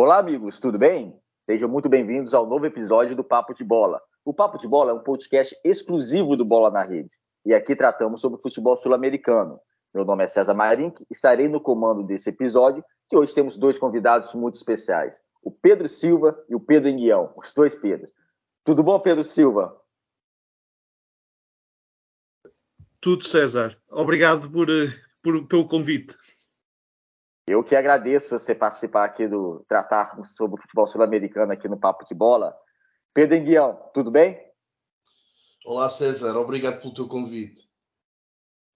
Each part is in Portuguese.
Olá, amigos, tudo bem? Sejam muito bem-vindos ao novo episódio do Papo de Bola. O Papo de Bola é um podcast exclusivo do Bola na Rede. E aqui tratamos sobre futebol sul-americano. Meu nome é César Marink, estarei no comando desse episódio, que hoje temos dois convidados muito especiais, o Pedro Silva e o Pedro Enguião, os dois Pedros. Tudo bom, Pedro Silva? Tudo, César. Obrigado por, eh, por, pelo convite. Eu que agradeço você participar aqui do tratar sobre o futebol sul-americano aqui no Papo de Bola. Pedro Enguião, tudo bem? Olá, César. Obrigado pelo teu convite.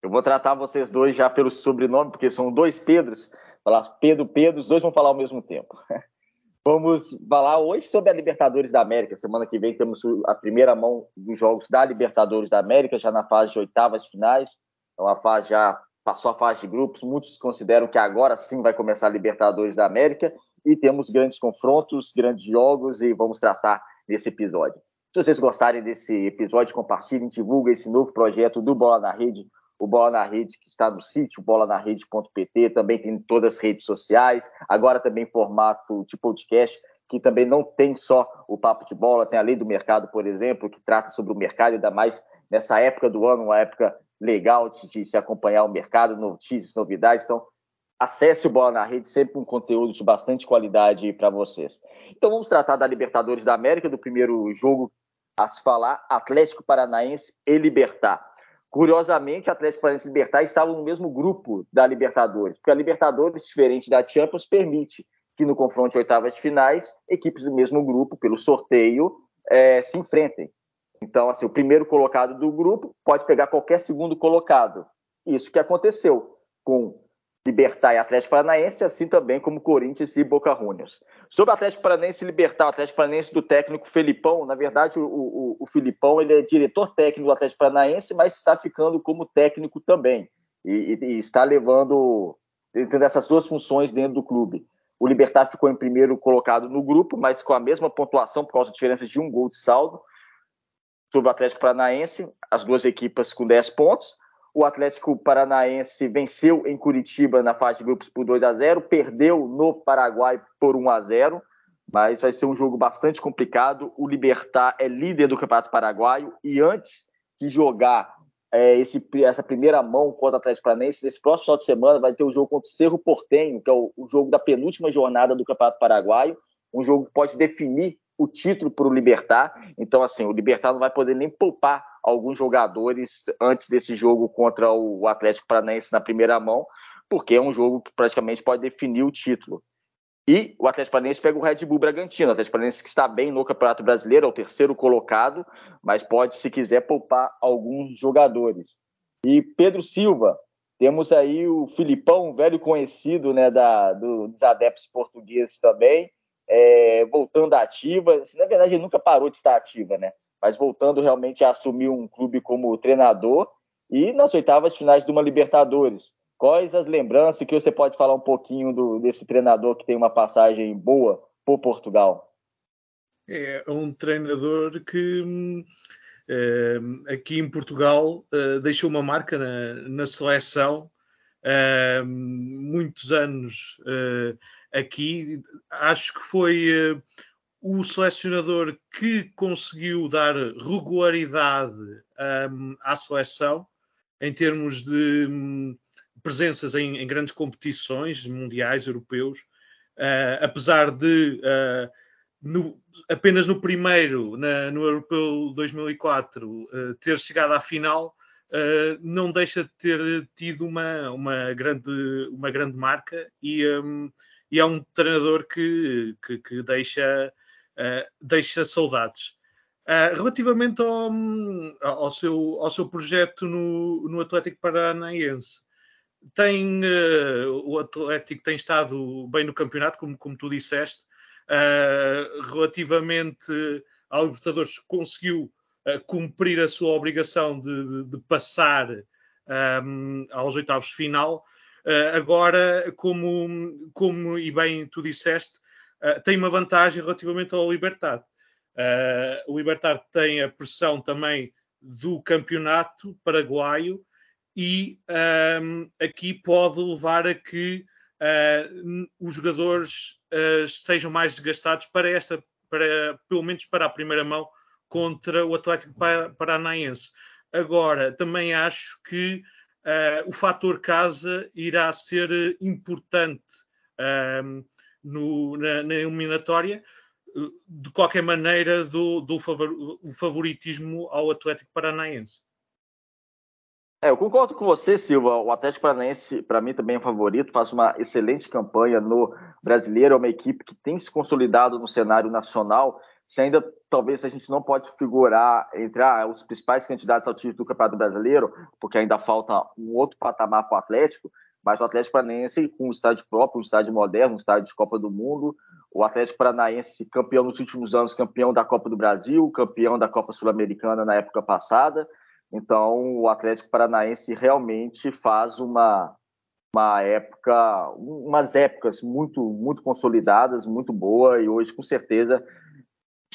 Eu vou tratar vocês dois já pelo sobrenome, porque são dois Pedros. Falar Pedro, Pedro, os dois vão falar ao mesmo tempo. Vamos falar hoje sobre a Libertadores da América. Semana que vem temos a primeira mão dos jogos da Libertadores da América, já na fase de oitavas finais. Então a fase já passou a fase de grupos, muitos consideram que agora sim vai começar a Libertadores da América e temos grandes confrontos, grandes jogos e vamos tratar nesse episódio. Se vocês gostarem desse episódio, compartilhem, divulguem esse novo projeto do Bola na Rede, o Bola na Rede que está no sítio bolanarede.pt, também tem em todas as redes sociais, agora também em formato de podcast, que também não tem só o papo de bola, tem a lei do mercado, por exemplo, que trata sobre o mercado, ainda mais nessa época do ano, uma época legal de, de se acompanhar o mercado, notícias, novidades. Então, acesse o Bola na Rede, sempre um conteúdo de bastante qualidade para vocês. Então, vamos tratar da Libertadores da América, do primeiro jogo a se falar, Atlético Paranaense e Libertar. Curiosamente, Atlético Paranaense e Libertar estavam no mesmo grupo da Libertadores, porque a Libertadores, diferente da Champions, permite que no confronto de oitavas de finais, equipes do mesmo grupo, pelo sorteio, é, se enfrentem. Então, assim, o primeiro colocado do grupo pode pegar qualquer segundo colocado. Isso que aconteceu com Libertar e Atlético Paranaense, assim também como Corinthians e Boca Juniors. Sobre Atlético Paranaense e Libertar, o Atlético Paranaense do técnico Felipão, na verdade o, o, o Felipão ele é diretor técnico do Atlético Paranaense, mas está ficando como técnico também e, e, e está levando tendo essas duas funções dentro do clube. O Libertar ficou em primeiro colocado no grupo, mas com a mesma pontuação por causa da diferença de um gol de saldo sobre o Atlético Paranaense, as duas equipes com 10 pontos. O Atlético Paranaense venceu em Curitiba na fase de grupos por 2 a 0, perdeu no Paraguai por 1 a 0, mas vai ser um jogo bastante complicado. O Libertar é líder do Campeonato Paraguaio e antes de jogar é, esse, essa primeira mão contra o Atlético Paranaense, nesse próximo final de semana vai ter o jogo contra o Cerro Portenho, que é o, o jogo da penúltima jornada do Campeonato Paraguaio, um jogo que pode definir o título para o Libertar. Então, assim, o Libertar não vai poder nem poupar alguns jogadores antes desse jogo contra o Atlético Paranaense na primeira mão, porque é um jogo que praticamente pode definir o título. E o Atlético Paranaense pega o Red Bull Bragantino. O Atlético Paranaense que está bem no Campeonato Brasileiro, é o terceiro colocado, mas pode, se quiser, poupar alguns jogadores. E Pedro Silva, temos aí o Filipão, velho conhecido né, da, do, dos adeptos portugueses também, é, voltando ativa. Assim, na verdade, ele nunca parou de estar ativa, né? Mas voltando realmente a assumir um clube como treinador e nas oitavas finais de uma Libertadores. Quais as lembranças que você pode falar um pouquinho do, desse treinador que tem uma passagem boa por Portugal? É um treinador que é, aqui em Portugal é, deixou uma marca na, na seleção, é, muitos anos aqui acho que foi uh, o selecionador que conseguiu dar regularidade um, à seleção em termos de um, presenças em, em, grandes competições mundiais, europeus, uh, apesar de uh, no, apenas no primeiro, na, no Europeu 2004, ter chegado à final, não deixa de ter tido uma, uma, grande, uma grande marca e um, e é um treinador que, que, que deixa, uh, deixa saudades. Uh, relativamente ao, ao, seu, ao seu projeto no, no Atlético Paranaense, tem, uh, o Atlético tem estado bem no campeonato, como, como tu disseste. relativamente ao Libertadores, conseguiu cumprir a sua obrigação de, de, de passar um, aos oitavos de final agora, como, como e bem tu disseste, uh, tem uma vantagem relativamente ao Libertad. Uh, o Libertad tem a pressão também do campeonato paraguaio e um, aqui pode levar a que uh, os jogadores uh, sejam mais desgastados para esta, para, pelo menos para a primeira mão, contra o Atlético Paranaense. Agora, também acho que uh, o fator casa irá ser importante no, na, na, eliminatória. De qualquer maneira, do, do favor, o favoritismo ao Atlético Paranaense. É, eu concordo com você, Silva. O Atlético Paranaense, para mim, também é favorito, faz uma excelente campanha no brasileiro. É uma equipe que tem se consolidado no cenário nacional. Se ainda talvez a gente não pode figurar entre ah, os principais candidatos ao título do Campeonato Brasileiro, porque ainda falta um outro patamar para o Atlético, mas o Atlético Paranaense, com um estádio próprio, um estádio moderno, um estádio de Copa do Mundo, o Atlético Paranaense campeão nos últimos anos, campeão da Copa do Brasil, campeão da Copa Sul-Americana na época passada. Então, o Atlético Paranaense realmente faz uma, uma época, umas épocas muito, muito consolidadas, muito boa, e hoje, com certeza,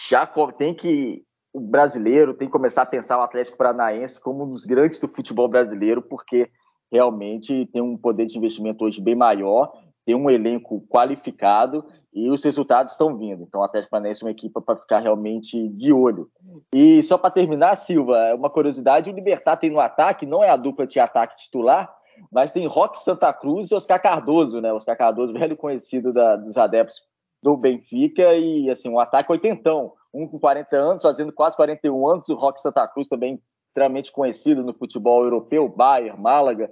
já tem que. O brasileiro tem que começar a pensar o Atlético Paranaense como um dos grandes do futebol brasileiro, porque realmente tem um poder de investimento hoje bem maior, tem um elenco qualificado e os resultados estão vindo. Então, o Atlético Paranaense é uma equipe para ficar realmente de olho. E só para terminar, Silva, é uma curiosidade: o Libertar tem no ataque, não é a dupla de ataque titular, mas tem Roque Santa Cruz e Oscar Cardoso, né? Oscar Cardoso, velho conhecido da, dos adeptos do Benfica, e assim, um ataque oitentão, um com 40 anos, fazendo quase 41 anos, o Roque Santa Cruz também extremamente conhecido no futebol europeu, Bayern, Málaga,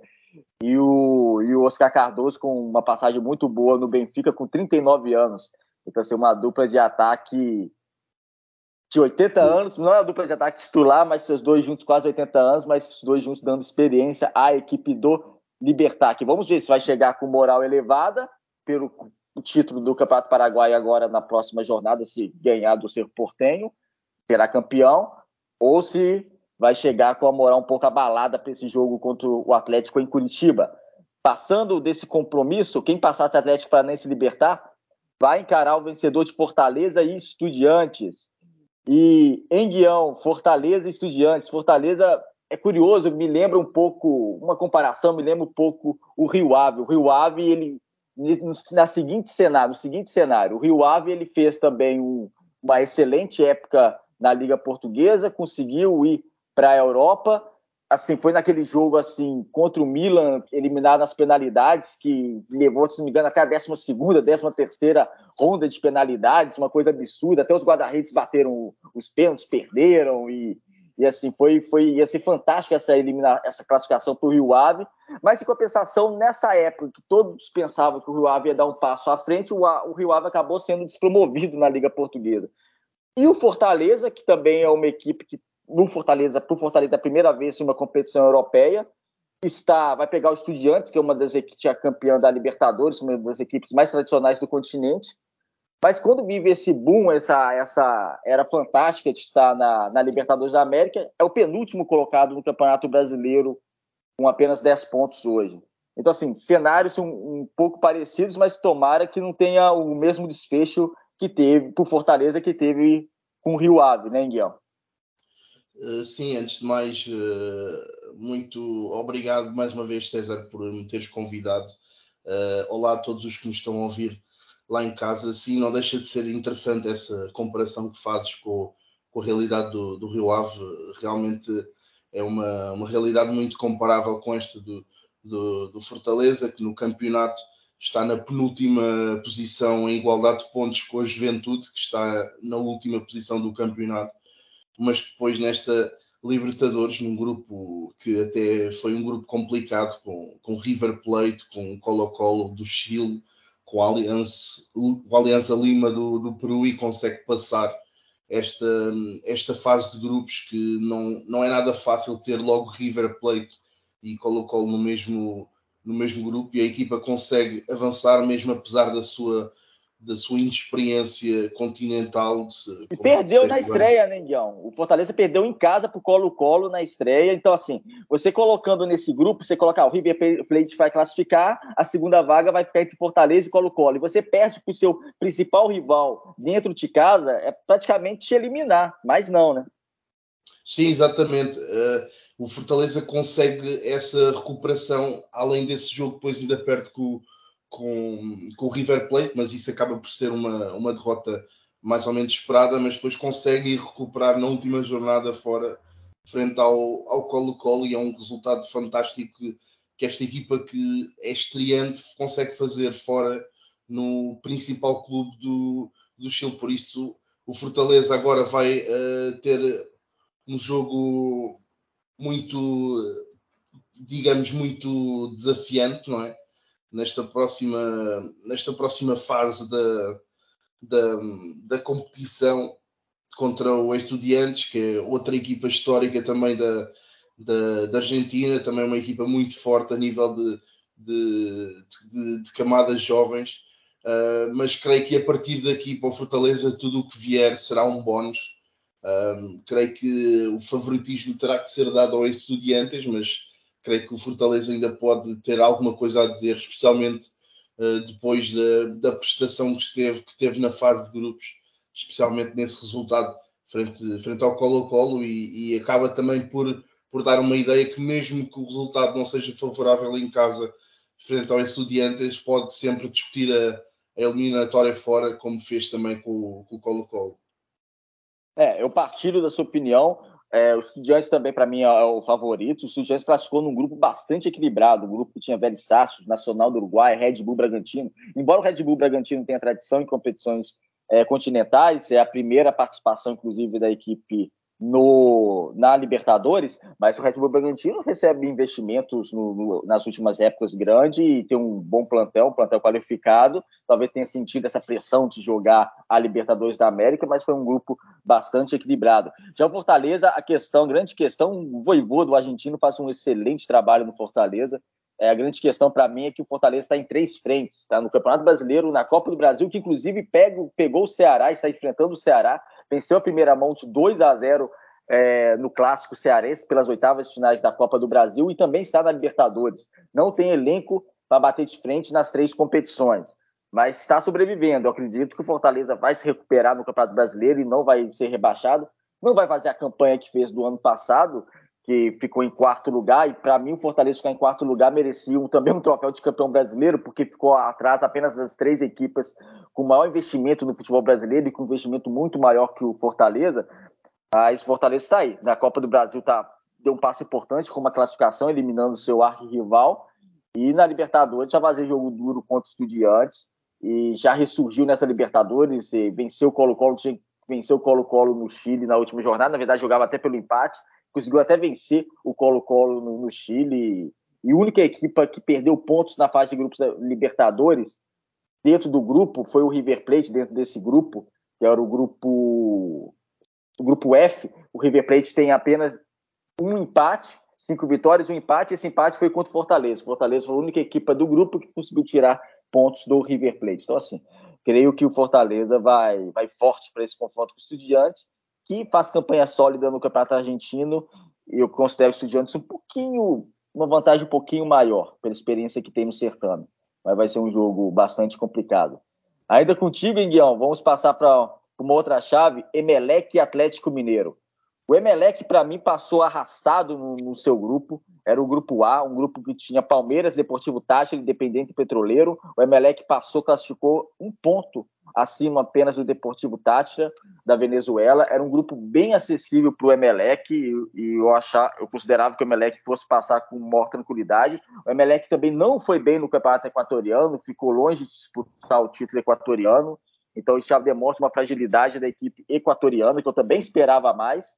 e o, e o Oscar Cardoso com uma passagem muito boa no Benfica com 39 anos. Então, assim, uma dupla de ataque de 80 anos, não é a dupla de ataque titular, mas seus dois juntos quase 80 anos, mas os dois juntos dando experiência à equipe do Libertar, que vamos ver se vai chegar com moral elevada pelo título do Campeonato Paraguai agora na próxima jornada, se ganhar do Cerro Portenho, será campeão, ou se vai chegar com a moral um pouco abalada para esse jogo contra o Atlético em Curitiba. Passando desse compromisso, quem passar do Atlético para nem se libertar, vai encarar o vencedor de Fortaleza e Estudiantes. E em Guião, Fortaleza e Estudiantes. Fortaleza é curioso, me lembra um pouco, uma comparação, me lembra um pouco o Rio Ave. O Rio Ave, ele, na seguinte cenário, no seguinte cenário, o Rio Ave ele fez também um, uma excelente época na Liga Portuguesa, conseguiu ir para a Europa. Assim, foi naquele jogo assim contra o Milan, eliminado nas penalidades, que levou, se não me engano, até a 12 13 terceira ronda de penalidades, uma coisa absurda. Até os guarda-redes bateram os pênaltis, perderam e, e assim foi foi ia ser fantástico essa eliminar essa classificação para o Rio Ave. Mas em compensação, nessa época que todos pensavam que o Rio Ave ia dar um passo à frente, o, o Rio Ave acabou sendo despromovido na Liga Portuguesa. E o Fortaleza, que também é uma equipe que no Fortaleza, para o Fortaleza, a primeira vez em uma competição europeia. Está, vai pegar o Estudiantes, que é uma das equipes campeã da Libertadores, uma das equipes mais tradicionais do continente. Mas quando vive esse boom, essa, essa era fantástica de estar na, na Libertadores da América, é o penúltimo colocado no Campeonato Brasileiro com apenas 10 pontos hoje. Então, assim, cenários são um pouco parecidos, mas tomara que não tenha o mesmo desfecho que teve por Fortaleza que teve com o Rio Ave, né, Guilherme? Eh, sim, antes de mais, uh, muito obrigado mais uma vez, César, por me teres convidado. Uh, olá a todos os que nos estão a ouvir lá em casa. Sim, não deixa de ser interessante essa comparação que fazes com, com a realidade do, do, Rio Ave. Realmente é uma, uma realidade muito comparável com esta do, do, do Fortaleza, que no campeonato está na penúltima posição em igualdade de pontos com a Juventude, que está na última posição do campeonato mas depois nesta Libertadores, num grupo que até foi um grupo complicado, com, com River Plate, com Colo-Colo do Chile, com a Aliança, o Aliança Lima do, do Peru e consegue passar esta, esta fase de grupos que não, não é nada fácil ter logo River Plate e Colo-Colo no mesmo, no mesmo grupo e a equipa consegue avançar mesmo apesar da sua da sua inexperiência continental. De, e perdeu na estreia, né, Guião? O Fortaleza perdeu em casa pro Colo-Colo na estreia. Então, assim, você colocando nesse grupo, você colocar ah, o River Plate vai classificar, a segunda vaga vai ficar entre Fortaleza e Colo-Colo. E você perde pro seu principal rival dentro de casa, é praticamente te eliminar. Mas não, né? Sim, exatamente. Uh, o Fortaleza consegue essa recuperação, além desse jogo, depois ainda perde com, com, com o River Plate, mas isso acaba por ser uma, uma derrota mais ou menos esperada, mas depois consegue ir recuperar na última jornada fora, frente ao, ao Colo-Colo, e é um resultado fantástico que, que esta equipa que é estreante consegue fazer fora no principal clube do, do Chile. Por isso, o Fortaleza agora vai uh, ter um jogo muito, digamos, muito desafiante, não é? Nesta próxima, nesta próxima fase da, da, da competição contra o Estudiantes, que é outra equipa histórica também da, da, da Argentina, também uma equipa muito forte a nível de, de, de, de camadas jovens. Uh, mas creio que a partir daqui para o Fortaleza tudo o que vier será um bónus. Uh, creio que o favoritismo terá que ser dado ao Estudiantes, mas creio que o Fortaleza ainda pode ter alguma coisa a dizer, especialmente uh, depois da, da, prestação que teve, que teve na fase de grupos, especialmente nesse resultado frente, frente ao Colo-Colo, e, e acaba também por, por dar uma ideia que, mesmo que o resultado não seja favorável em casa, frente ao Estudiantes, pode sempre discutir a a eliminatória fora, como fez também com, com o Colo-Colo. É, eu partilho da sua opinião. É, o Estudiantes também, para mim, é o favorito. O Estudiantes classificou num grupo bastante equilibrado. Um grupo que tinha Vélez Sassos, Nacional do Uruguai, Red Bull Bragantino. Embora o Red Bull Bragantino tenha tradição em competições é, continentais, é a primeira participação, inclusive, da equipe no, na Libertadores, mas o Red Bull Bragantino recebe investimentos no, no, nas últimas épocas grande e tem um bom plantel, um plantel qualificado. Talvez tenha sentido essa pressão de jogar a Libertadores da América, mas foi um grupo bastante equilibrado. Já o Fortaleza, a questão, grande questão, o Voivô do argentino faz um excelente trabalho no Fortaleza. É, a grande questão para mim é que o Fortaleza está em três frentes, está no Campeonato Brasileiro, na Copa do Brasil, que inclusive pega, pegou o Ceará, está enfrentando o Ceará, venceu a primeira mão de 2 a 0 é, no clássico cearense pelas oitavas finais da Copa do Brasil e também está na Libertadores. Não tem elenco para bater de frente nas três competições, mas está sobrevivendo. Eu acredito que o Fortaleza vai se recuperar no Campeonato Brasileiro e não vai ser rebaixado. Não vai fazer a campanha que fez do ano passado, que ficou em quarto lugar, e para mim o Fortaleza ficar em quarto lugar merecia também um troféu de campeão brasileiro, porque ficou atrás apenas das três equipes com maior investimento no futebol brasileiro e com um investimento muito maior que o Fortaleza. Mas o Fortaleza está aí. Na Copa do Brasil tá, deu um passo importante com uma classificação, eliminando o seu arqui-rival, e na Libertadores já fazer jogo duro contra os Estudiantes, e já ressurgiu nessa Libertadores, venceu o Colo-Colo, venceu o Colo-Colo no Chile na última jornada, na verdade jogava até pelo empate, conseguiu até vencer o Colo-Colo no, no, Chile. E a única equipa que perdeu pontos na fase de grupos da Libertadores dentro do grupo foi o River Plate, dentro desse grupo, que era o grupo, o grupo F. O River Plate tem apenas um empate, cinco vitórias, um empate. Esse empate foi contra o Fortaleza. O Fortaleza foi a única equipa do grupo que conseguiu tirar pontos do River Plate. Então, assim, creio que o Fortaleza vai, vai forte para esse confronto com os Estudiantes que faz campanha sólida no Campeonato Argentino. Eu considero o Estudiantes um pouquinho, uma vantagem um pouquinho maior, pela experiência que tem no certame. Mas vai ser um jogo bastante complicado. Ainda contigo, Guião, vamos passar para uma outra chave: Emelec e Atlético Mineiro. O Emelec, para mim, passou arrastado no, no, seu grupo. Era o grupo A, um grupo que tinha Palmeiras, Deportivo Táchira, Independente Petroleiro. O Emelec passou, classificou um ponto acima apenas do Deportivo Táchira, da Venezuela. Era um grupo bem acessível para o Emelec e eu, achar, eu considerava que o Emelec fosse passar com maior tranquilidade. O Emelec também não foi bem no Campeonato Equatoriano, ficou longe de disputar o título equatoriano. Então, isso já demonstra uma fragilidade da equipe equatoriana, que eu também esperava mais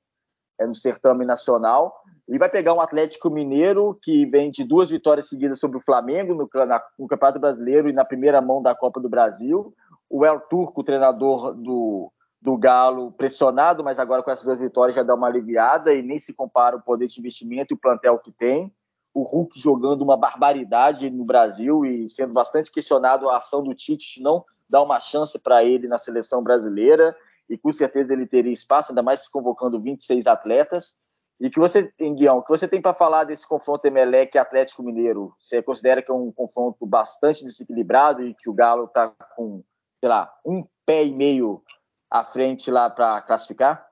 é no certame nacional. Ele vai pegar um Atlético Mineiro que vem de duas vitórias seguidas sobre o Flamengo no, na, no Campeonato Brasileiro e na primeira mão da Copa do Brasil. O El Turco, treinador do, do Galo, pressionado, mas agora com essas duas vitórias já dá uma aliviada e nem se compara o poder de investimento e o plantel que tem. O Hulk jogando uma barbaridade no Brasil e sendo bastante questionado a ação do Tite não dar uma chance para ele na seleção brasileira e com certeza ele teria espaço, ainda mais se convocando 26 atletas. E que você, Guião, que você tem para falar desse confronto Emelec Atlético Mineiro? Você considera que é um confronto bastante desequilibrado e que o Galo está com, sei lá, um pé e meio à frente lá para classificar?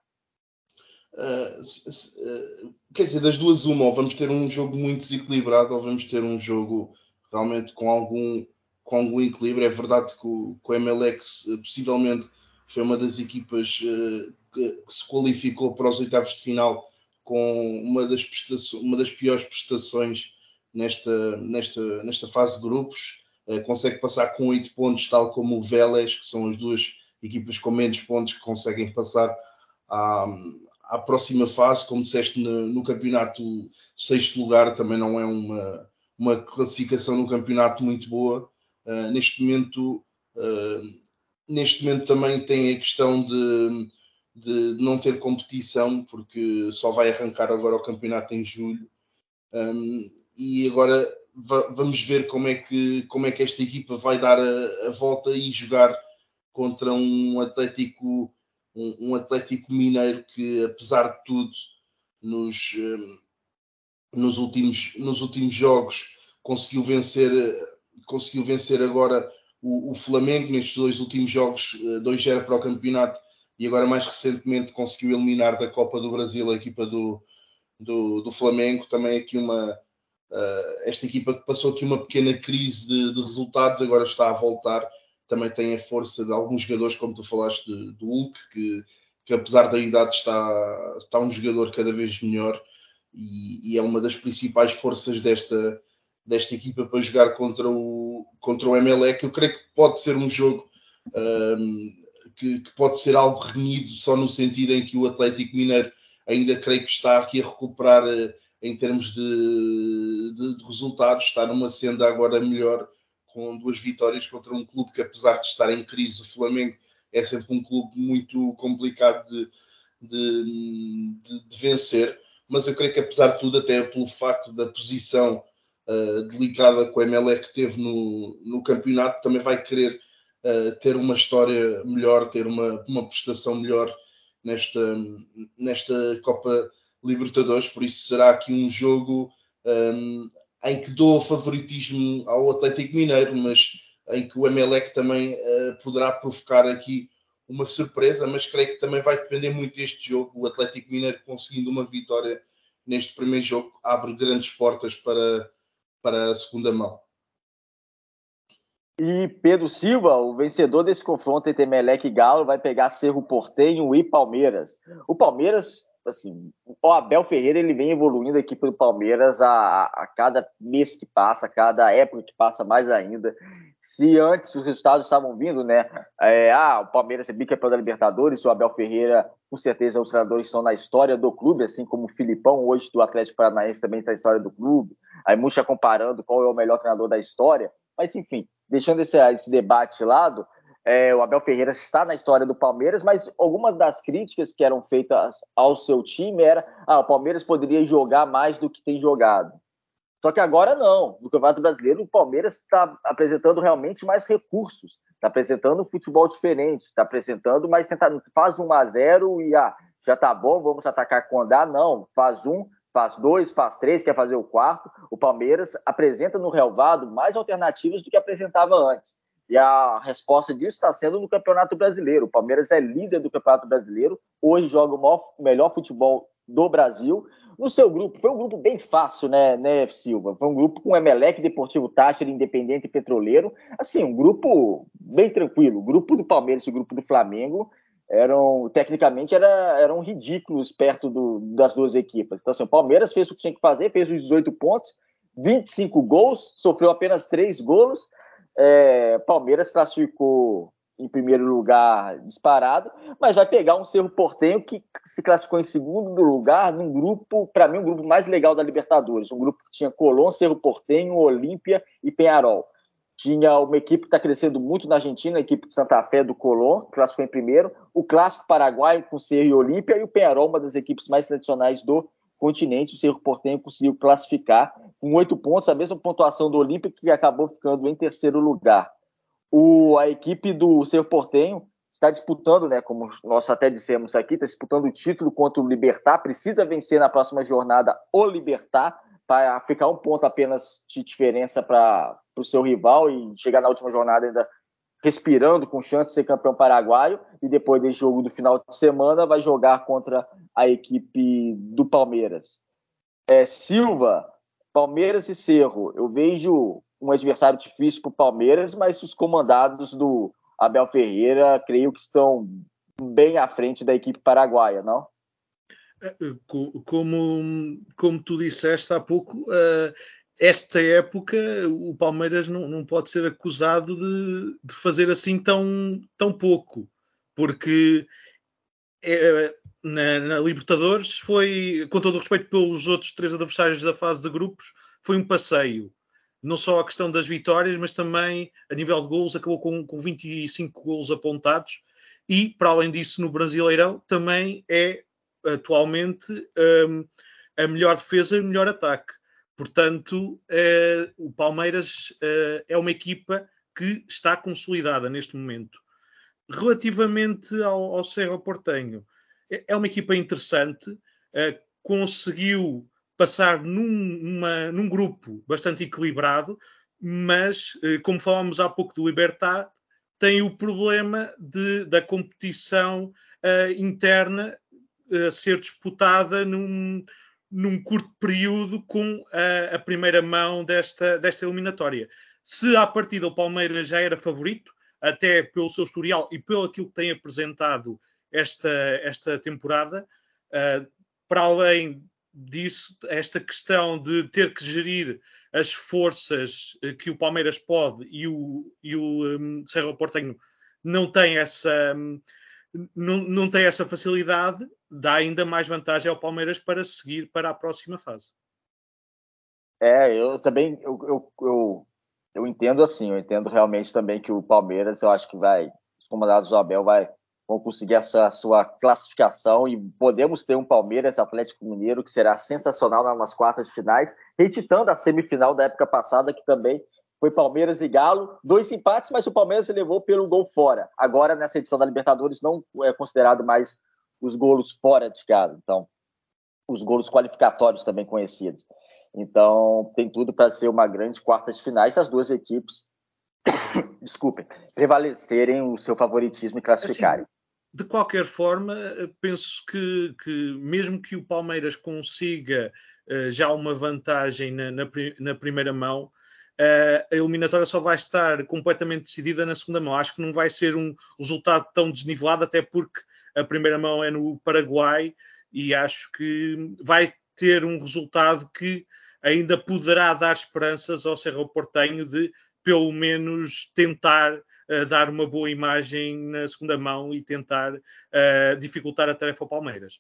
Uh, quer dizer, das duas, uma, ou vamos ter um jogo muito desequilibrado, ou vamos ter um jogo realmente com algum com algum equilíbrio. É verdade que o, que o MLX possivelmente foi uma das equipas uh, que, que, se qualificou para os oitavos de final com uma das, uma das piores prestações nesta, nesta, nesta fase de grupos. Uh, consegue passar com oito pontos, tal como o Vélez, que são as duas equipas com menos pontos que conseguem passar à, à próxima fase. Como disseste, no, no campeonato, sexto lugar também não é uma, uma classificação no campeonato muito boa. Uh, neste momento, uh, neste momento também tem a questão de, de não ter competição, porque só vai arrancar agora o campeonato em julho. Um, e agora vamos ver como é que, como é que esta equipa vai dar a, a volta e jogar contra um Atlético, um, um, Atlético Mineiro que, apesar de tudo, nos, um, nos, últimos, nos últimos jogos conseguiu vencer, conseguiu vencer agora o, o Flamengo nestes dois últimos jogos, 2-0 eh, para o campeonato, e agora mais recentemente conseguiu eliminar da Copa do Brasil a equipa do, do, do Flamengo. Também aqui uma uh, esta equipa que passou aqui uma pequena crise de, de, resultados, agora está a voltar. Também tem a força de alguns jogadores, como tu falaste, do Hulk, que, que apesar da idade está, está um jogador cada vez melhor e, e é uma das principais forças desta, desta equipa para jogar contra o, contra o Emelec. Eu creio que pode ser um jogo um, que, que, pode ser algo renhido, só no sentido em que o Atlético Mineiro ainda creio que está aqui a recuperar uh, em termos de, de, de, resultados, está numa senda agora melhor com duas vitórias contra um clube que, apesar de estar em crise, o Flamengo é sempre um clube muito complicado de, de vencer. Mas eu creio que, apesar de tudo, até pelo facto da posição uh, delicada que o Emelec teve no, no campeonato, também vai querer uh, ter uma história melhor, ter uma, uma prestação melhor nesta, nesta Copa Libertadores. Por isso será aqui um jogo um, em que dou favoritismo ao Atlético Mineiro, mas em que o Emelec também uh, poderá provocar aqui uma surpresa, mas creio que também vai depender muito deste jogo. O Atlético Mineiro conseguindo uma vitória neste primeiro jogo abre grandes portas para, para a segunda mão. E Pedro Silva, o vencedor desse confronto entre Melec e Galo, vai pegar Cerro Portenho e Palmeiras. O Palmeiras, assim, o Abel Ferreira ele vem evoluindo a equipe do Palmeiras a, a cada mês que passa, a cada época que passa mais ainda. Se antes os resultados estavam vindo, né? É, ah, o Palmeiras é bicampeão da Libertadores, o Abel Ferreira, com certeza, os treinadores estão na história do clube, assim como o Filipão, hoje do Atlético Paranaense, também está na história do clube. Aí muita comparando qual é o melhor treinador da história. Mas, enfim, deixando esse, esse debate de lado, é, o Abel Ferreira está na história do Palmeiras, mas algumas das críticas que eram feitas ao seu time era ah, o Palmeiras poderia jogar mais do que tem jogado. Só que agora não. No Campeonato Brasileiro, o Palmeiras está apresentando realmente mais recursos, está apresentando um futebol diferente, está apresentando, mas tentando, faz 1 a 0 e ah, já tá bom, vamos atacar com andar. Não, faz um, faz dois, faz três, quer fazer o quarto. O Palmeiras apresenta no relvado mais alternativas do que apresentava antes. E a resposta disso está sendo no Campeonato Brasileiro. O Palmeiras é líder do Campeonato Brasileiro, hoje joga o maior, melhor futebol do Brasil. No seu grupo, foi um grupo bem fácil, né, né Silva? Foi um grupo com Emelec, Deportivo Táchira, Independente e Petroleiro. Assim, um grupo bem tranquilo. O grupo do Palmeiras e o grupo do Flamengo eram tecnicamente era, eram ridículos perto do, das duas equipes. Então, assim, o Palmeiras fez o que tinha que fazer, fez os 18 pontos, 25 gols, sofreu apenas 3 gols. É, Palmeiras classificou em primeiro lugar disparado, mas vai pegar um Cerro Portenho que se classificou em segundo lugar num grupo, para mim, um grupo mais legal da Libertadores, um grupo que tinha Colón, Cerro Portenho, Olímpia e Penharol. Tinha uma equipe que está crescendo muito na Argentina, a equipe de Santa Fé do Colón, que classificou em primeiro. O Clássico Paraguai com Cerro e Olímpia. E o Penharol, uma das equipes mais tradicionais do continente. O Cerro Portenho conseguiu classificar com oito pontos, a mesma pontuação do Olímpia, que acabou ficando em terceiro lugar. O, a equipe do Cerro Portenho está disputando, né, como nós até dissemos aqui, está disputando o título contra o Libertar. Precisa vencer na próxima jornada o Libertar para ficar um ponto apenas de diferença para o seu rival e chegar na última jornada ainda respirando com chance de ser campeão paraguaio e depois desse jogo do final de semana vai jogar contra a equipe do Palmeiras. É, Silva, Palmeiras e Cerro, eu vejo um adversário difícil para o Palmeiras, mas os comandados do Abel Ferreira, creio que estão bem à frente da equipe paraguaia, não? É, como, como tu disseste há pouco, eh, esta época o Palmeiras não, não pode ser acusado de, de, fazer assim tão, tão pouco, porque é, na, na, Libertadores foi, com todo o respeito pelos outros três adversários da fase de grupos, foi um passeio. Não só a questão das vitórias, mas também a nível de gols, acabou com, com 25 gols apontados. E, para além disso, no Brasileirão também é atualmente um, a melhor defesa e o melhor ataque. Portanto, eh, o Palmeiras eh, é uma equipa que está consolidada neste momento. Relativamente ao, ao Cerro Portenho, é, é uma equipa interessante, eh, conseguiu passar num, num, grupo bastante equilibrado, mas, como falámos há pouco do Libertad, tem o problema de, da competição interna a ser disputada num, num curto período com a, a, primeira mão desta, desta eliminatória. Se à partida o Palmeiras já era favorito, até pelo seu historial e pelo aquilo que tem apresentado esta, esta temporada, uh, para além disso, esta questão de ter que gerir as forças que o Palmeiras pode e o, e o um, Cerro Portenho não tem essa. Um, não, não tem essa facilidade, dá ainda mais vantagem ao Palmeiras para seguir para a próxima fase. É, eu também eu, eu, eu, eu entendo assim, eu entendo realmente também que o Palmeiras, eu acho que vai, os comandados do Abel vai, vão conseguir a sua, classificação e podemos ter um Palmeiras Atlético Mineiro que será sensacional nas quartas finais, reeditando a semifinal da época passada, que também foi Palmeiras e Galo, dois empates, mas o Palmeiras levou pelo gol fora. Agora, nessa edição da Libertadores, não é considerado mais os golos fora de casa. Então, os golos qualificatórios também conhecidos. Então, tem tudo para ser uma grande quarta de finais. As duas equipes, desculpem, prevalecerem o seu favoritismo e classificarem. Assim, de qualquer forma, penso que, que, mesmo que o Palmeiras consiga uh, já uma vantagem na, na, na primeira mão, uh, a eliminatória só vai estar completamente decidida na segunda mão. Acho que não vai ser um resultado tão desnivelado, até porque a primeira mão é no Paraguai e acho que vai ter um resultado que ainda poderá dar esperanças ao Cerro Portenho de pelo menos tentar uh, dar uma boa imagem na segunda mão e tentar uh, dificultar a tarefa ao Palmeiras.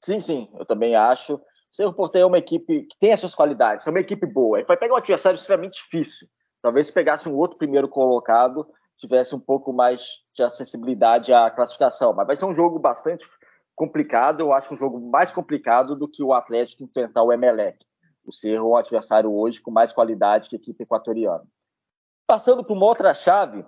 Sim, sim, eu também acho. O Cerro Porteiro é uma equipe que tem essas qualidades, é uma equipe boa. Ele vai pegar um adversário extremamente difícil. Talvez se pegasse um outro primeiro colocado, tivesse um pouco mais de acessibilidade à classificação. Mas vai ser um jogo bastante complicado. Eu acho um jogo mais complicado do que o Atlético enfrentar o Emelec. O Cerro é um adversário hoje com mais qualidade que a equipe equatoriana. Passando para uma outra chave,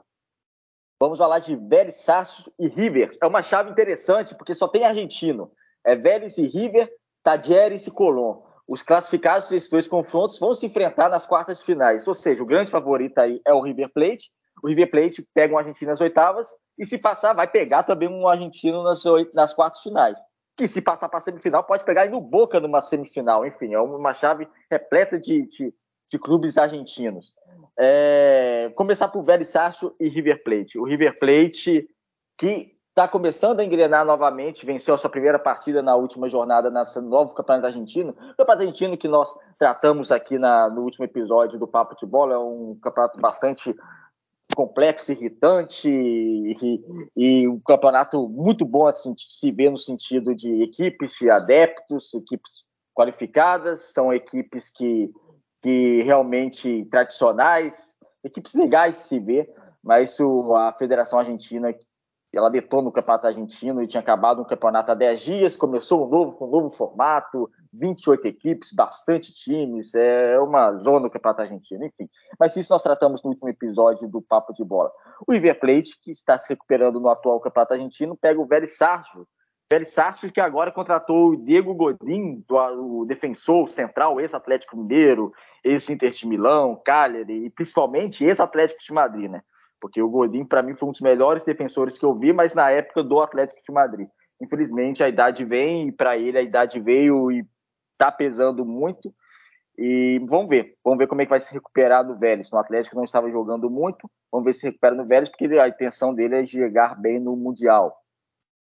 vamos falar de Vélez Sarsfield e River. É uma chave interessante porque só tem argentino. É Vélez e River Tadieres e Colón. Os classificados desses dois confrontos vão se enfrentar nas quartas de finais. Ou seja, o grande favorito aí é o River Plate. O River Plate pega um argentino nas oitavas e, se passar, vai pegar também um argentino nas, nas quartas finais. Que, se passar para a semifinal, pode pegar no Boca numa semifinal. Enfim, é uma chave repleta de, de, de clubes argentinos. É, começar por Vélez Sarsfield e River Plate. O River Plate, que está começando a engrenar novamente, venceu a sua primeira partida na última jornada nesse novo Campeonato Argentino. O Campeonato Argentino que nós tratamos aqui na, no último episódio do Papo de Bola é um campeonato bastante complexo, irritante e, e, um campeonato muito bom de se ver no sentido de equipes de adeptos, equipes qualificadas, são equipes que, que realmente tradicionais, equipes legais de se ver, mas o, a Federação Argentina ela detona o campeonato argentino e tinha acabado um campeonato há 10 dias, começou um novo, com um novo formato, 28 equipes, bastante times, é uma zona do campeonato argentino, enfim. Mas isso nós tratamos no último episódio do Papo de Bola. O River Plate, que está se recuperando no atual campeonato argentino, pega o Vélez Sarsfield, Vélez Sarsfield que agora contratou o Diego Godin, do, o defensor central, ex-Atlético Mineiro, ex-Inter de Milão, Cagliari, e principalmente ex-Atlético de Madrid, né? Porque o Godin, para mim, foi um dos melhores defensores que eu vi, mas na época do Atlético de Madrid. Infelizmente, a idade vem, e para ele a idade veio e está pesando muito. E vamos ver, vamos ver como é que vai se recuperar no Vélez. No Atlético não estava jogando muito, vamos ver se recupera no Vélez, porque a intenção dele é chegar bem no Mundial.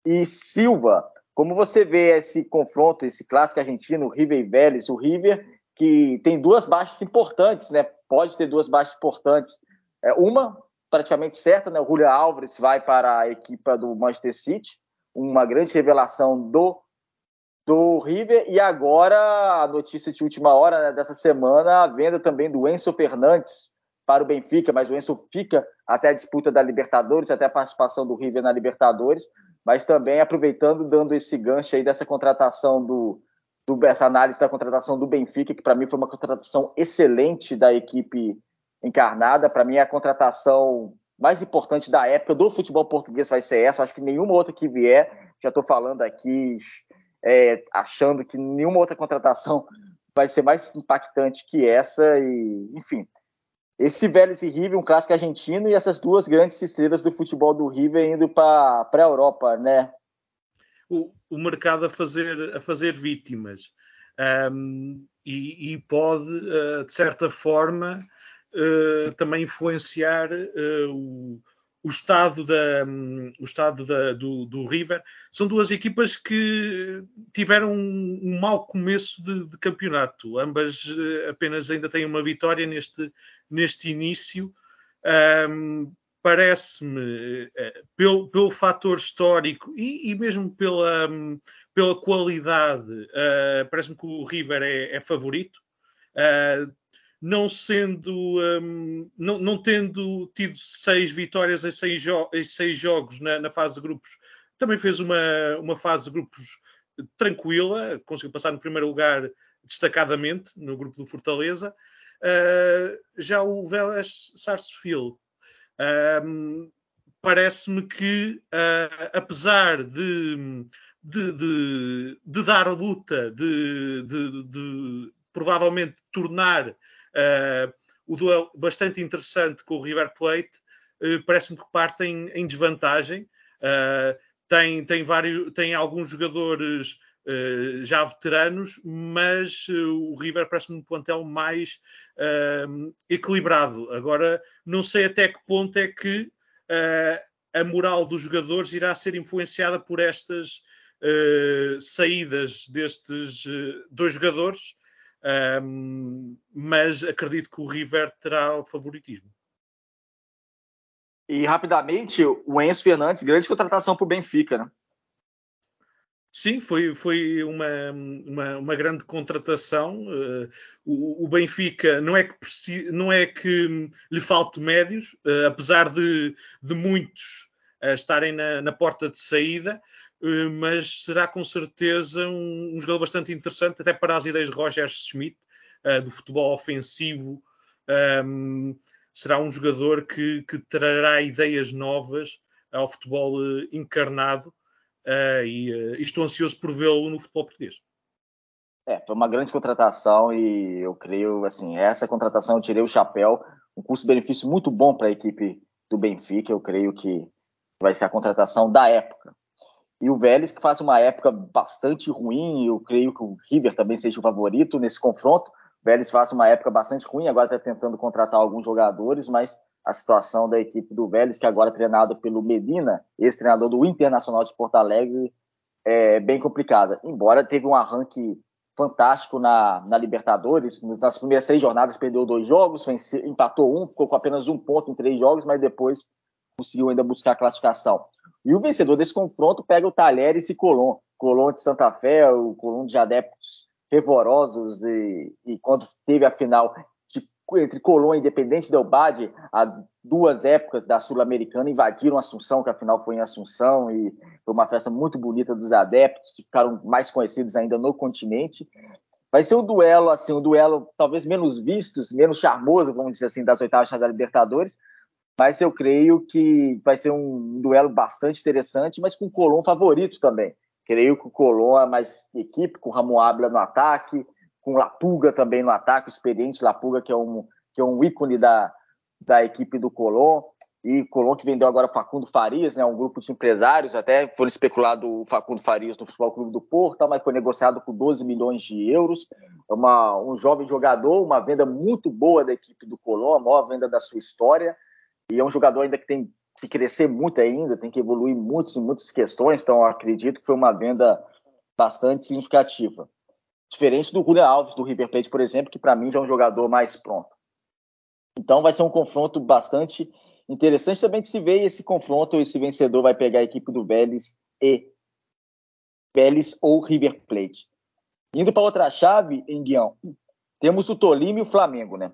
E Silva, como você vê esse confronto, esse clássico argentino, River e Vélez, o River que tem duas baixas importantes, né? Pode ter duas baixas importantes. É, uma praticamente certa, né? O Julio Alves vai para a equipa do Manchester City, uma grande revelação do do River e agora a notícia de última hora né, dessa semana a venda também do Enzo Fernandes para o Benfica, mas o Enzo fica até a disputa da Libertadores, até a participação do River na Libertadores, mas também aproveitando dando esse gancho aí dessa contratação do, do essa análise da contratação do Benfica, que para mim foi uma contratação excelente da equipe encarnada, para mim é a contratação mais importante da época do futebol português vai ser essa, acho que nenhuma outra que vier, já estou falando aqui é, achando que nenhuma outra contratação vai ser mais impactante que essa. E, enfim, esse Vélez e River, um clássico argentino e essas duas grandes estrelas do futebol do River indo para a Europa, né? O, o, mercado a fazer, a fazer vítimas. Um, e, e, pode, uh, de certa forma, uh, também influenciar uh, o, o estado, da, o estado da, do, do, River. São duas equipas que tiveram um, um mau começo de, de, campeonato. Ambas eh, apenas ainda têm uma vitória neste, neste início. Um, Parece-me, eh, pelo, pelo fator histórico e, e mesmo pela, pela qualidade, uh, parece-me que o River é, é favorito. Uh, não sendo, um, não, não, tendo tido seis vitórias em seis, jo em seis jogos na, na, fase de grupos, também fez uma, uma fase de grupos tranquila, conseguiu passar no primeiro lugar destacadamente no grupo do Fortaleza. Uh, já o Vélez Sarsfield um, parece-me que, uh, apesar de, de, de, de, dar luta, de provavelmente tornar Uh, o duelo bastante interessante com o River Plate uh, parece-me que partem em desvantagem. Uh, tem, tem, vários, tem alguns jogadores já veteranos, mas o River parece-me um plantel mais equilibrado. Agora, não sei até que ponto é que a moral dos jogadores irá ser influenciada por estas saídas destes dois jogadores um, mas acredito que o River terá o favoritismo. E rapidamente, o Enzo Fernandes, grande contratação para o Benfica, né? Sim, foi, foi uma, uma, uma grande contratação. Uh, o, o, Benfica não é que, não é que lhe falte médios, uh, apesar de, de muitos uh, estarem na, na, porta de saída, eh, mas será com certeza um, um, jogador bastante interessante, até para as ideias de Roger Schmidt, uh, do futebol ofensivo. Um, será um jogador que, que, trará ideias novas ao futebol uh, encarnado uh, e, e, estou ansioso por vê-lo no futebol português. É, foi uma grande contratação e eu creio, assim, essa contratação eu tirei o chapéu, um custo-benefício muito bom para a equipe do Benfica, eu creio que vai ser a contratação da época e o Vélez, que faz uma época bastante ruim, eu creio que o River também seja o favorito nesse confronto. O Vélez faz uma época bastante ruim, agora está tentando contratar alguns jogadores, mas a situação da equipe do Vélez, que agora é treinado pelo Medina, ex-treinador do Internacional de Porto Alegre, é bem complicada. Embora teve um arranque fantástico na, na Libertadores, nas primeiras três jornadas perdeu dois jogos, empatou um, ficou com apenas um ponto em três jogos, mas depois conseguiu ainda buscar a classificação. E o vencedor desse confronto pega o Talheres e Colón. Colón de Santa Fé, o Colón de adeptos fervorosos, e, e quando teve a final de, entre Colón e Independente Del Bade, há duas épocas da Sul-Americana, invadiram Assunção, que a final foi em Assunção, e foi uma festa muito bonita dos adeptos, que ficaram mais conhecidos ainda no continente. Vai ser um duelo, assim, um duelo talvez menos vistos, menos charmoso, vamos dizer assim, das oitavas da Libertadores, mas eu creio que vai ser um duelo bastante interessante, mas com o Colom favorito também. Creio que o Colom é mais equipe, com o Ramon Abla no ataque, com o Lapuga também no ataque, o experiente Lapuga, que é um, que é um ícone da, da equipe do Colom. e Colón que vendeu agora Facundo Farias, né, um grupo de empresários, até foi especulado o Facundo Farias no Futebol Clube do Porto, mas foi negociado por 12 milhões de euros. É uma, um jovem jogador, uma venda muito boa da equipe do Colón, a maior venda da sua história, e é um jogador ainda que tem que crescer muito ainda, tem que evoluir muito em muitas questões, então acredito que foi uma venda bastante significativa. Diferente do Julian Alves, do River Plate, por exemplo, que para mim já é um jogador mais pronto. Então vai ser um confronto bastante interessante também de se ver esse confronto, esse vencedor vai pegar a equipe do Vélez e Vélez ou River Plate. Indo para outra chave, em Guião, temos o Tolima e o Flamengo, né?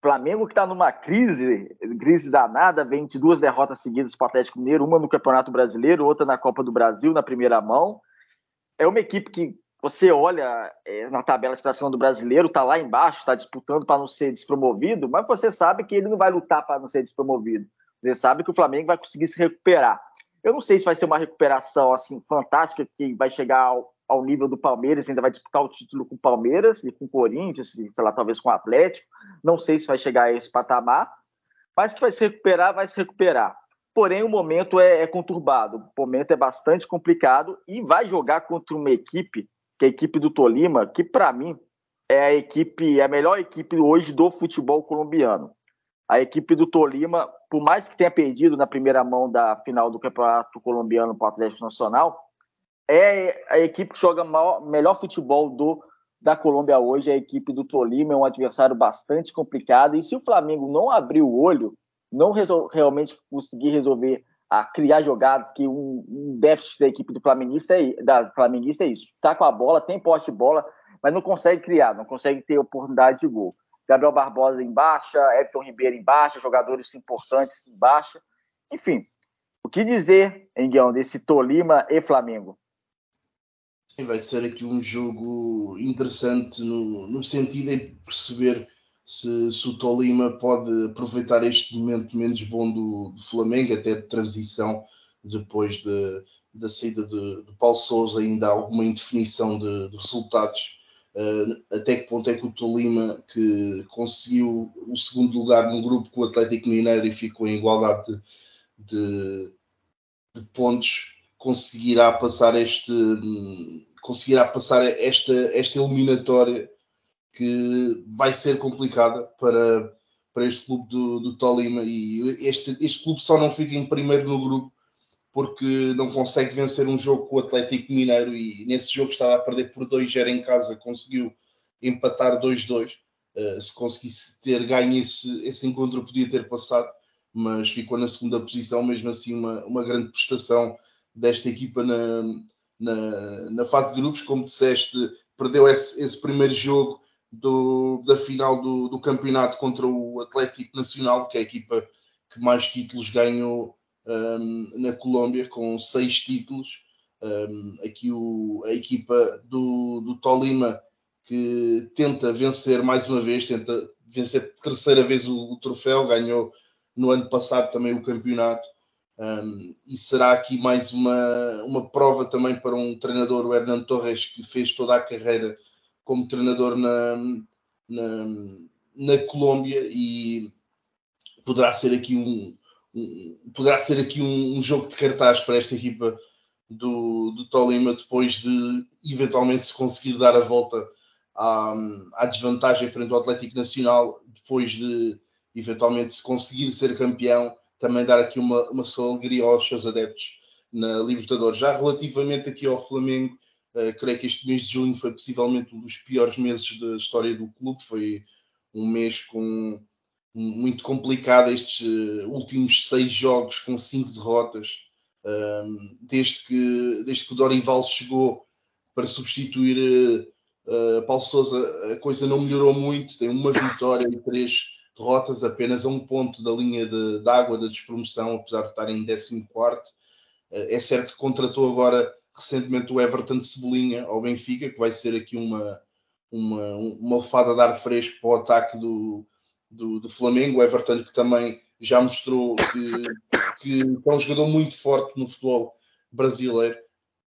Flamengo que está numa crise, crise danada, vem de duas derrotas seguidas para o Atlético Mineiro, uma no Campeonato Brasileiro, outra na Copa do Brasil, na primeira mão. É uma equipe que você olha é, na tabela de classificação do brasileiro, está lá embaixo, está disputando para não ser despromovido, mas você sabe que ele não vai lutar para não ser despromovido. Você sabe que o Flamengo vai conseguir se recuperar. Eu não sei se vai ser uma recuperação assim fantástica que vai chegar ao, ao nível do Palmeiras, ainda vai disputar o título com o Palmeiras e com o Corinthians, sei lá, talvez com o Atlético. Não sei se vai chegar a esse patamar, mas que vai se recuperar, vai se recuperar. Porém, o momento é, é conturbado, o momento é bastante complicado e vai jogar contra uma equipe que é a equipe do Tolima, que para mim é a equipe, é a melhor equipe hoje do futebol colombiano. A equipe do Tolima, por mais que tenha perdido na primeira mão da final do Campeonato Colombiano para o Atlético Nacional, é a equipe que joga maior, melhor futebol do, da Colômbia hoje, é a equipe do Tolima, é um adversário bastante complicado. E se o Flamengo não abrir o olho, não realmente conseguir resolver a criar jogadas, que um, um déficit da equipe do Flamenguista é, da Flamenguista é isso. Tá com a bola, tem poste de bola, mas não consegue criar, não consegue ter oportunidade de gol. Gabriel Barbosa em baixa, Everton Ribeiro em baixa, jogadores importantes em baixa. Enfim, o que dizer, Enguião, desse Tolima e Flamengo? Vai ser aqui um jogo interessante no, no sentido de perceber se, se, o Tolima pode aproveitar este momento menos bom do, do Flamengo, até de transição, depois de, da saída de, de Paulo Souza, ainda há alguma indefinição de, de resultados. Uh, até que ponto é que o Tolima, que conseguiu o segundo lugar no grupo com o Atlético Mineiro e ficou em igualdade de, de pontos, conseguirá passar este conseguirá passar esta, esta eliminatória que vai ser complicada para, para este clube do, do Tolima e este, este clube só não fica em primeiro no grupo porque não consegue vencer um jogo com o Atlético Mineiro e nesse jogo estava a perder por 2-0 em casa, conseguiu empatar 2-2. Uh, eh, se conseguisse ter ganho esse, esse encontro, podia ter passado, mas ficou na segunda posição. Mesmo assim, uma, uma grande prestação desta equipa na, na, na fase de grupos. Como disseste, perdeu esse, esse primeiro jogo do, da final do, do, campeonato contra o Atlético Nacional, que é a equipa que mais títulos ganhou um, na Colômbia, com seis títulos. Um, aqui o, a equipa do, do Tolima que tenta vencer mais uma vez, tenta vencer terceira vez o, o troféu, ganhou no ano passado também o campeonato. Um, e será aqui mais uma, uma prova também para um treinador, o Hernando Torres, que fez toda a carreira como treinador na, na, na Colômbia e poderá ser aqui um, um poderá ser aqui um, um, jogo de cartaz para esta equipa do, do Tolima depois de eventualmente se conseguir dar a volta à, à desvantagem frente ao Atlético Nacional depois de eventualmente se conseguir ser campeão também dar aqui uma, uma sua alegria aos seus adeptos na Libertadores. Já relativamente aqui ao Flamengo, Uh, creio que este mês de junho foi possivelmente um dos piores meses da história do clube. Foi um mês com muito complicado estes uh, últimos seis jogos com cinco derrotas. Desde, que, desde que o Dorival chegou para substituir uh, Paulo Sousa, a coisa não melhorou muito. Tem uma vitória e três derrotas, apenas a um ponto da linha de, de água da despromoção, apesar de estar em 14. é certo que contratou agora recentemente o Everton de Cebolinha ao Benfica, que vai ser aqui uma, uma, uma lefada de ar fresco para o ataque do, do, do Flamengo. O Everton que também já mostrou que, que é um jogador muito forte no futebol brasileiro.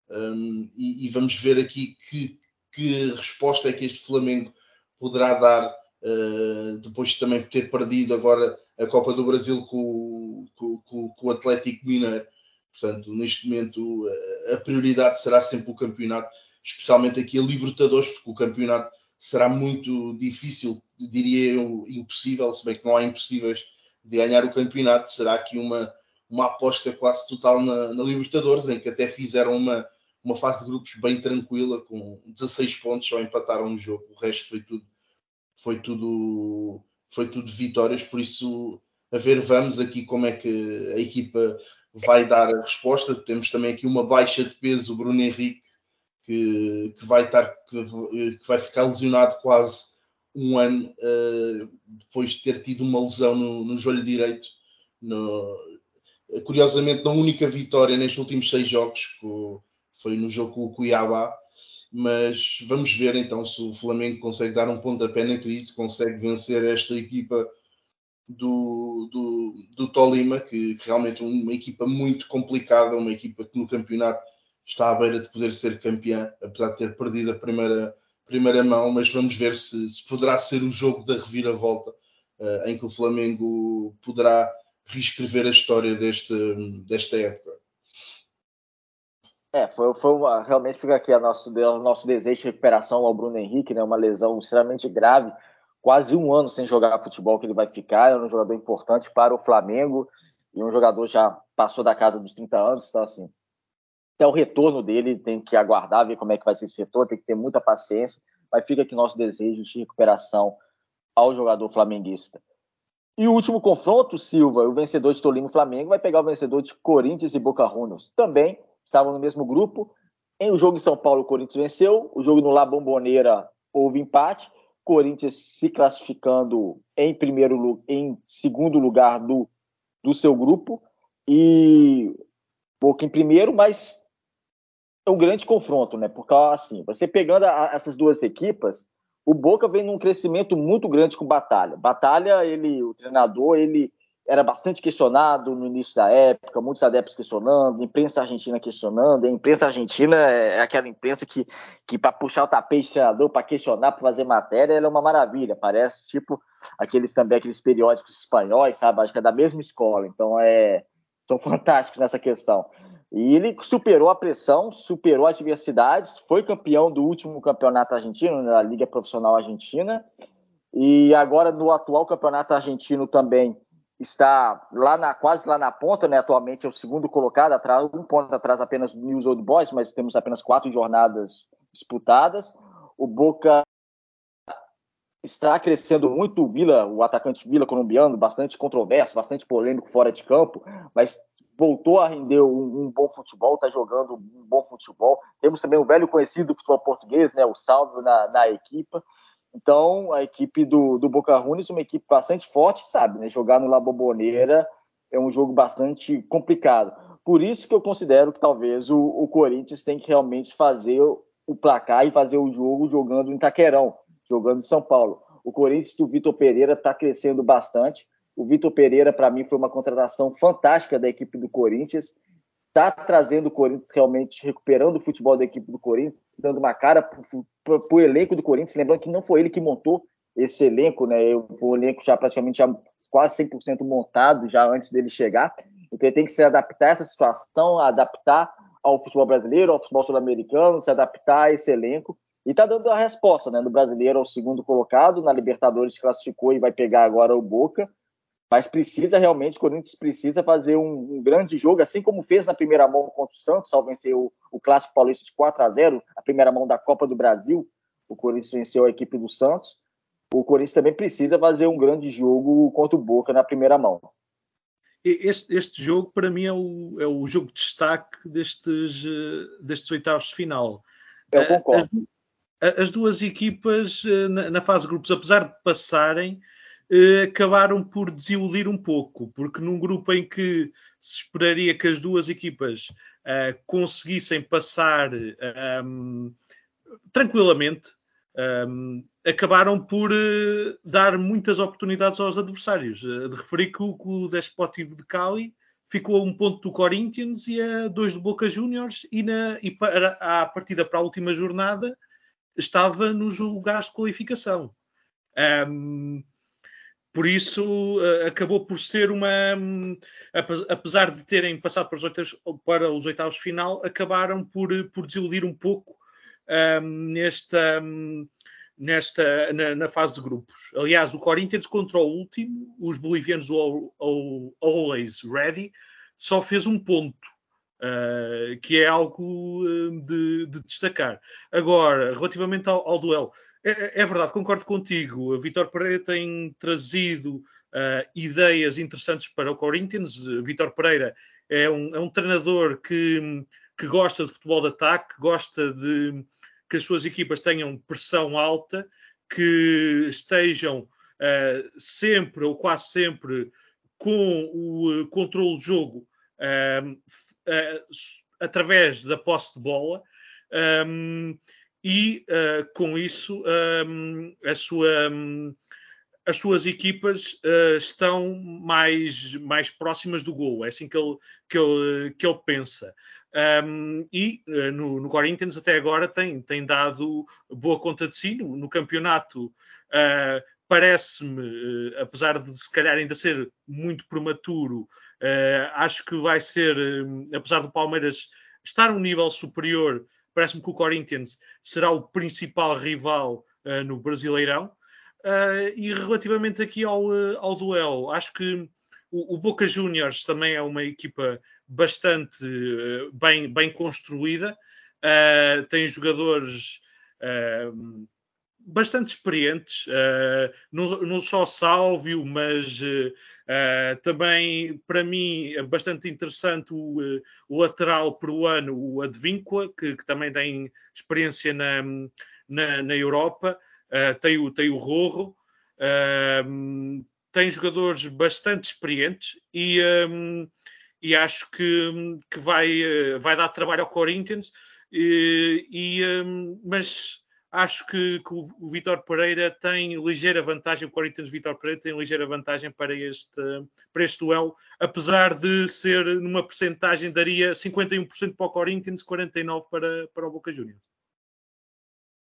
Um, e, e, vamos ver aqui que, que resposta é que este Flamengo poderá dar uh, depois de também ter perdido agora a Copa do Brasil com, com, com, com o Atlético Mineiro. Portanto, neste momento, a prioridade será sempre o campeonato, especialmente aqui a Libertadores, porque o campeonato será muito difícil, diria eu, impossível, se bem que não há impossíveis de ganhar o campeonato. Será aqui uma, uma aposta quase total na, na Libertadores, em que até fizeram uma, uma fase de grupos bem tranquila, com 16 pontos, só empataram o jogo, o resto foi tudo, foi tudo, foi tudo vitórias, por isso a ver, vamos aqui como é que a equipa vai dar a resposta. Temos também aqui uma baixa de peso, o Bruno Henrique, que, que vai estar, que, que, vai ficar lesionado quase um ano uh, depois de ter tido uma lesão no, no joelho direito. No, curiosamente, na única vitória nestes últimos seis jogos, foi no jogo com o Cuiabá. Mas vamos ver então se o Flamengo consegue dar um pontapé na crise, consegue vencer esta equipa do, do, do Tolima, que, que realmente é uma equipa muito complicada, uma equipa que no campeonato está à beira de poder ser campeã, apesar de ter perdido a primeira, primeira mão, mas vamos ver se, se poderá ser o jogo da reviravolta uh, em que o Flamengo poderá reescrever a história deste, desta época. É, foi, foi uma, realmente fica aqui a nosso, o nosso desejo de recuperação ao Bruno Henrique, né, uma lesão extremamente grave, quase um ano sem jogar futebol que ele vai ficar, é um jogador importante para o Flamengo e um jogador já passou da casa dos 30 anos, então assim, até o retorno dele tem que aguardar, ver como é que vai ser esse retorno, tem que ter muita paciência, mas fica aqui nosso desejo de recuperação ao jogador flamenguista. E o último confronto, Silva, o vencedor de Tolima e Flamengo, vai pegar o vencedor de Corinthians e Boca Juniors. Também estavam no mesmo grupo. Em o jogo em São Paulo, o Corinthians venceu. O jogo no La Bombonera houve empate. Corinthians se classificando em primeiro em segundo lugar do, do seu grupo e Boca em primeiro, mas é um grande confronto, né? Porque assim, você pegando a, essas duas equipas, o Boca vem num crescimento muito grande com Batalha. Batalha, ele, o treinador, ele era bastante questionado no início da época, muitos adeptos questionando, imprensa argentina questionando. A imprensa argentina é aquela imprensa que, que para puxar o tapete do treinador, para questionar, para fazer matéria, ela é uma maravilha. Parece tipo aqueles também aqueles periódicos espanhóis, sabe? Acho que é da mesma escola. Então é são fantásticos nessa questão. E ele superou a pressão, superou adversidades, foi campeão do último campeonato argentino, da Liga Profissional Argentina, e agora no atual campeonato argentino também está lá na quase lá na ponta, né? Atualmente é o segundo colocado, atrás um ponto atrás apenas do News Old Boys, mas temos apenas quatro jornadas disputadas. O Boca está crescendo muito, o Vila, o atacante Vila colombiano, bastante controverso, bastante polêmico fora de campo, mas voltou a render um, um bom futebol, está jogando um bom futebol. Temos também o velho conhecido do futebol português, né? O Salvo na, na equipa. Então, a equipe do, do Boca Juniors uma equipe bastante forte, sabe? Né? Jogar no La Bombonera é um jogo bastante complicado. Por isso que eu considero que talvez o, o Corinthians tem que realmente fazer o placar e fazer o jogo jogando em Itaquerão, jogando em São Paulo. O Corinthians do Vitor Pereira está crescendo bastante. O Vitor Pereira, para mim, foi uma contratação fantástica da equipe do Corinthians está trazendo o Corinthians realmente, recuperando o futebol da equipe do Corinthians, dando uma cara para o elenco do Corinthians, lembrando que não foi ele que montou esse elenco, né? O elenco já praticamente já quase 100% montado já antes dele chegar. Então ele tem que se adaptar a essa situação, adaptar ao futebol brasileiro, ao futebol sul-americano, se adaptar a esse elenco. E está dando a resposta, né? Do brasileiro ao segundo colocado, na Libertadores classificou e vai pegar agora o Boca mas precisa realmente, o Corinthians precisa fazer um, um, grande jogo, assim como fez na primeira mão contra o Santos, ao vencer o, o Clássico Paulista de 4 a 0 a primeira mão da Copa do Brasil, o Corinthians venceu a equipe do Santos. O Corinthians também precisa fazer um grande jogo contra o Boca na primeira mão. Este, este jogo, para mim, é o, é o jogo de destaque destes, eh, destes oitavos de final. Eu concordo. As, as duas equipas eh, na, na fase de grupos, apesar de passarem, eh, acabaram por desiludir um pouco, porque num grupo em que se esperaria que as duas equipas uh, conseguissem passar um, tranquilamente, um, acabaram por uh, dar muitas oportunidades aos adversários. Uh, de referir que o, o Desportivo de Cali ficou a um ponto do Corinthians e a dois do Boca Juniors e, na, e para, a partida para a última jornada estava nos lugares de qualificação. Um, por isso uh, acabou por ser uma. Um, apesar de terem passado para os oitavos, para os oitavos final, acabaram por, por desiludir um pouco um, nesta. Um, nesta na, na, fase de grupos. Aliás, o Corinthians contra o último, os bolivianos o, o Always Ready, só fez um ponto, uh, que é algo uh, de, de, destacar. Agora, relativamente ao, ao duelo, é, é, verdade, concordo contigo. A Vitor Pereira tem trazido uh, ideias interessantes para o Corinthians. Vitor Pereira é um, é um treinador que, que gosta de futebol de ataque, gosta de que as suas equipas tenham pressão alta, que estejam uh, sempre ou quase sempre com o uh, controle do jogo uh, através da posse de bola um, e com isso um, a sua, um, as suas equipas estão mais, mais próximas do gol. É assim que ele, que ele, que ele pensa. Um, e uh, no, no, Corinthians até agora tem, tem dado boa conta de si. No, no campeonato uh, parece-me, uh, apesar de se calhar ainda ser muito prematuro, acho que vai ser, apesar do Palmeiras estar um nível superior, parece-me que o Corinthians será o principal rival no Brasileirão. e relativamente aqui ao, ao duelo, acho que o, o Boca Juniors também é uma equipa bastante uh, bem, bem construída, uh, tem jogadores uh, bastante experientes, não, não, só Sálvio, mas também para mim é bastante interessante o, o lateral peruano, o Advíncula, que, que, também tem experiência na, na, na Europa, tem, o, tem o Rorro. Uh, tem jogadores bastante experientes e, um, e acho que, que vai, vai dar trabalho ao Corinthians. E, e um, mas acho que, que, o Vitor Pereira tem ligeira vantagem, o Corinthians Vitor Pereira tem ligeira vantagem para este, para este duelo, apesar de ser numa percentagem, daria 51% para o Corinthians, 49% para, para o Boca Juniors.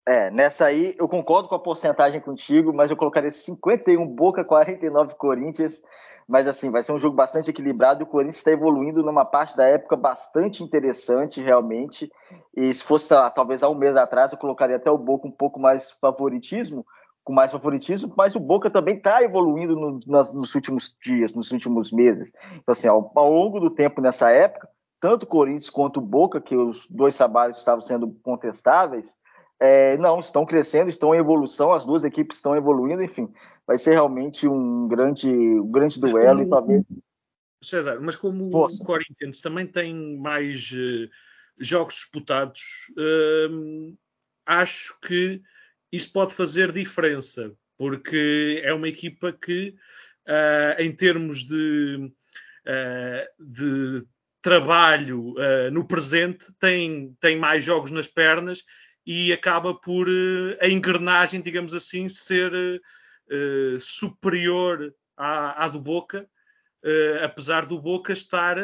É, nessa aí eu concordo com a porcentagem contigo, mas eu colocaria 51 Boca, 49 Corinthians. Mas assim, vai ser um jogo bastante equilibrado e o Corinthians está evoluindo numa parte da época bastante interessante, realmente. E se fosse talvez há um mês atrás, eu colocaria até o Boca um pouco mais favoritismo, com mais favoritismo, mas o Boca também está evoluindo no, nos, nos, últimos dias, nos últimos meses. Então, assim, ao, ao longo do tempo nessa época, tanto o Corinthians quanto o Boca, que os dois trabalhos estavam sendo contestáveis, é, não, estão crescendo, estão em evolução, as duas equipes estão evoluindo, enfim, vai ser realmente um grande, um grande duelo como, e talvez. César, mas como Força. o Corinthians também tem mais uh, jogos disputados, uh, acho que isso pode fazer diferença, porque é uma equipa que, uh, em termos de, eh, de trabalho no presente, tem, tem mais jogos nas pernas e acaba por uh, a engrenagem, digamos assim, ser uh, superior à, à, do Boca, apesar do Boca estar,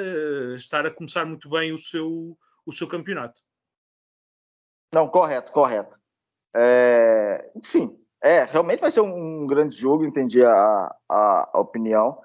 estar a começar muito bem o seu, o seu campeonato. Não, correto, correto. É, enfim, é, realmente vai ser um, um grande jogo, entendi a, a, a, opinião.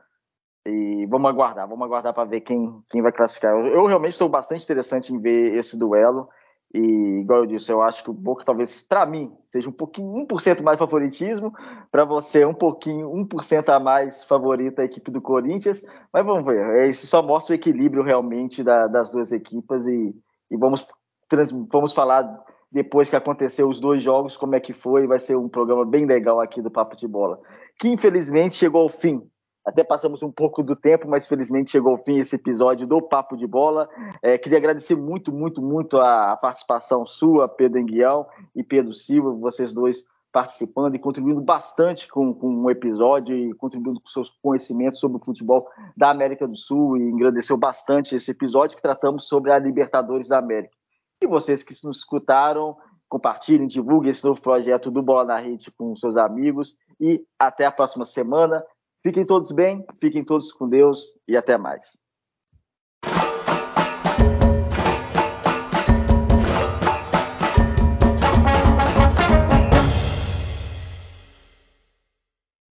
E vamos aguardar, vamos aguardar para ver quem, quem vai classificar. Eu, eu realmente estou bastante interessante em ver esse duelo. E, igual eu disse, eu acho que o Boca talvez, para mim, seja um pouquinho, 1% mais favoritismo, para você um pouquinho, 1% a mais favorita a equipe do Corinthians, mas vamos ver, é, isso só mostra o equilíbrio realmente da, das duas equipas e, e vamos, trans, vamos falar depois que aconteceu os dois jogos, como é que foi, vai ser um programa bem legal aqui do Papo de Bola, que infelizmente chegou ao fim, até passamos um pouco do tempo, mas felizmente chegou ao fim esse episódio do Papo de Bola. É, queria agradecer muito, muito, muito a participação sua, Pedro Enguião e Pedro Silva, vocês dois participando e contribuindo bastante com, com o episódio e contribuindo com seus conhecimentos sobre o futebol da América do Sul e engrandeceu bastante esse episódio que tratamos sobre a Libertadores da América. E vocês que nos escutaram, compartilhem, divulguem esse novo projeto do Bola na Rede com seus amigos e até a próxima semana. Fiquem todos bem, fiquem todos com Deus e até mais.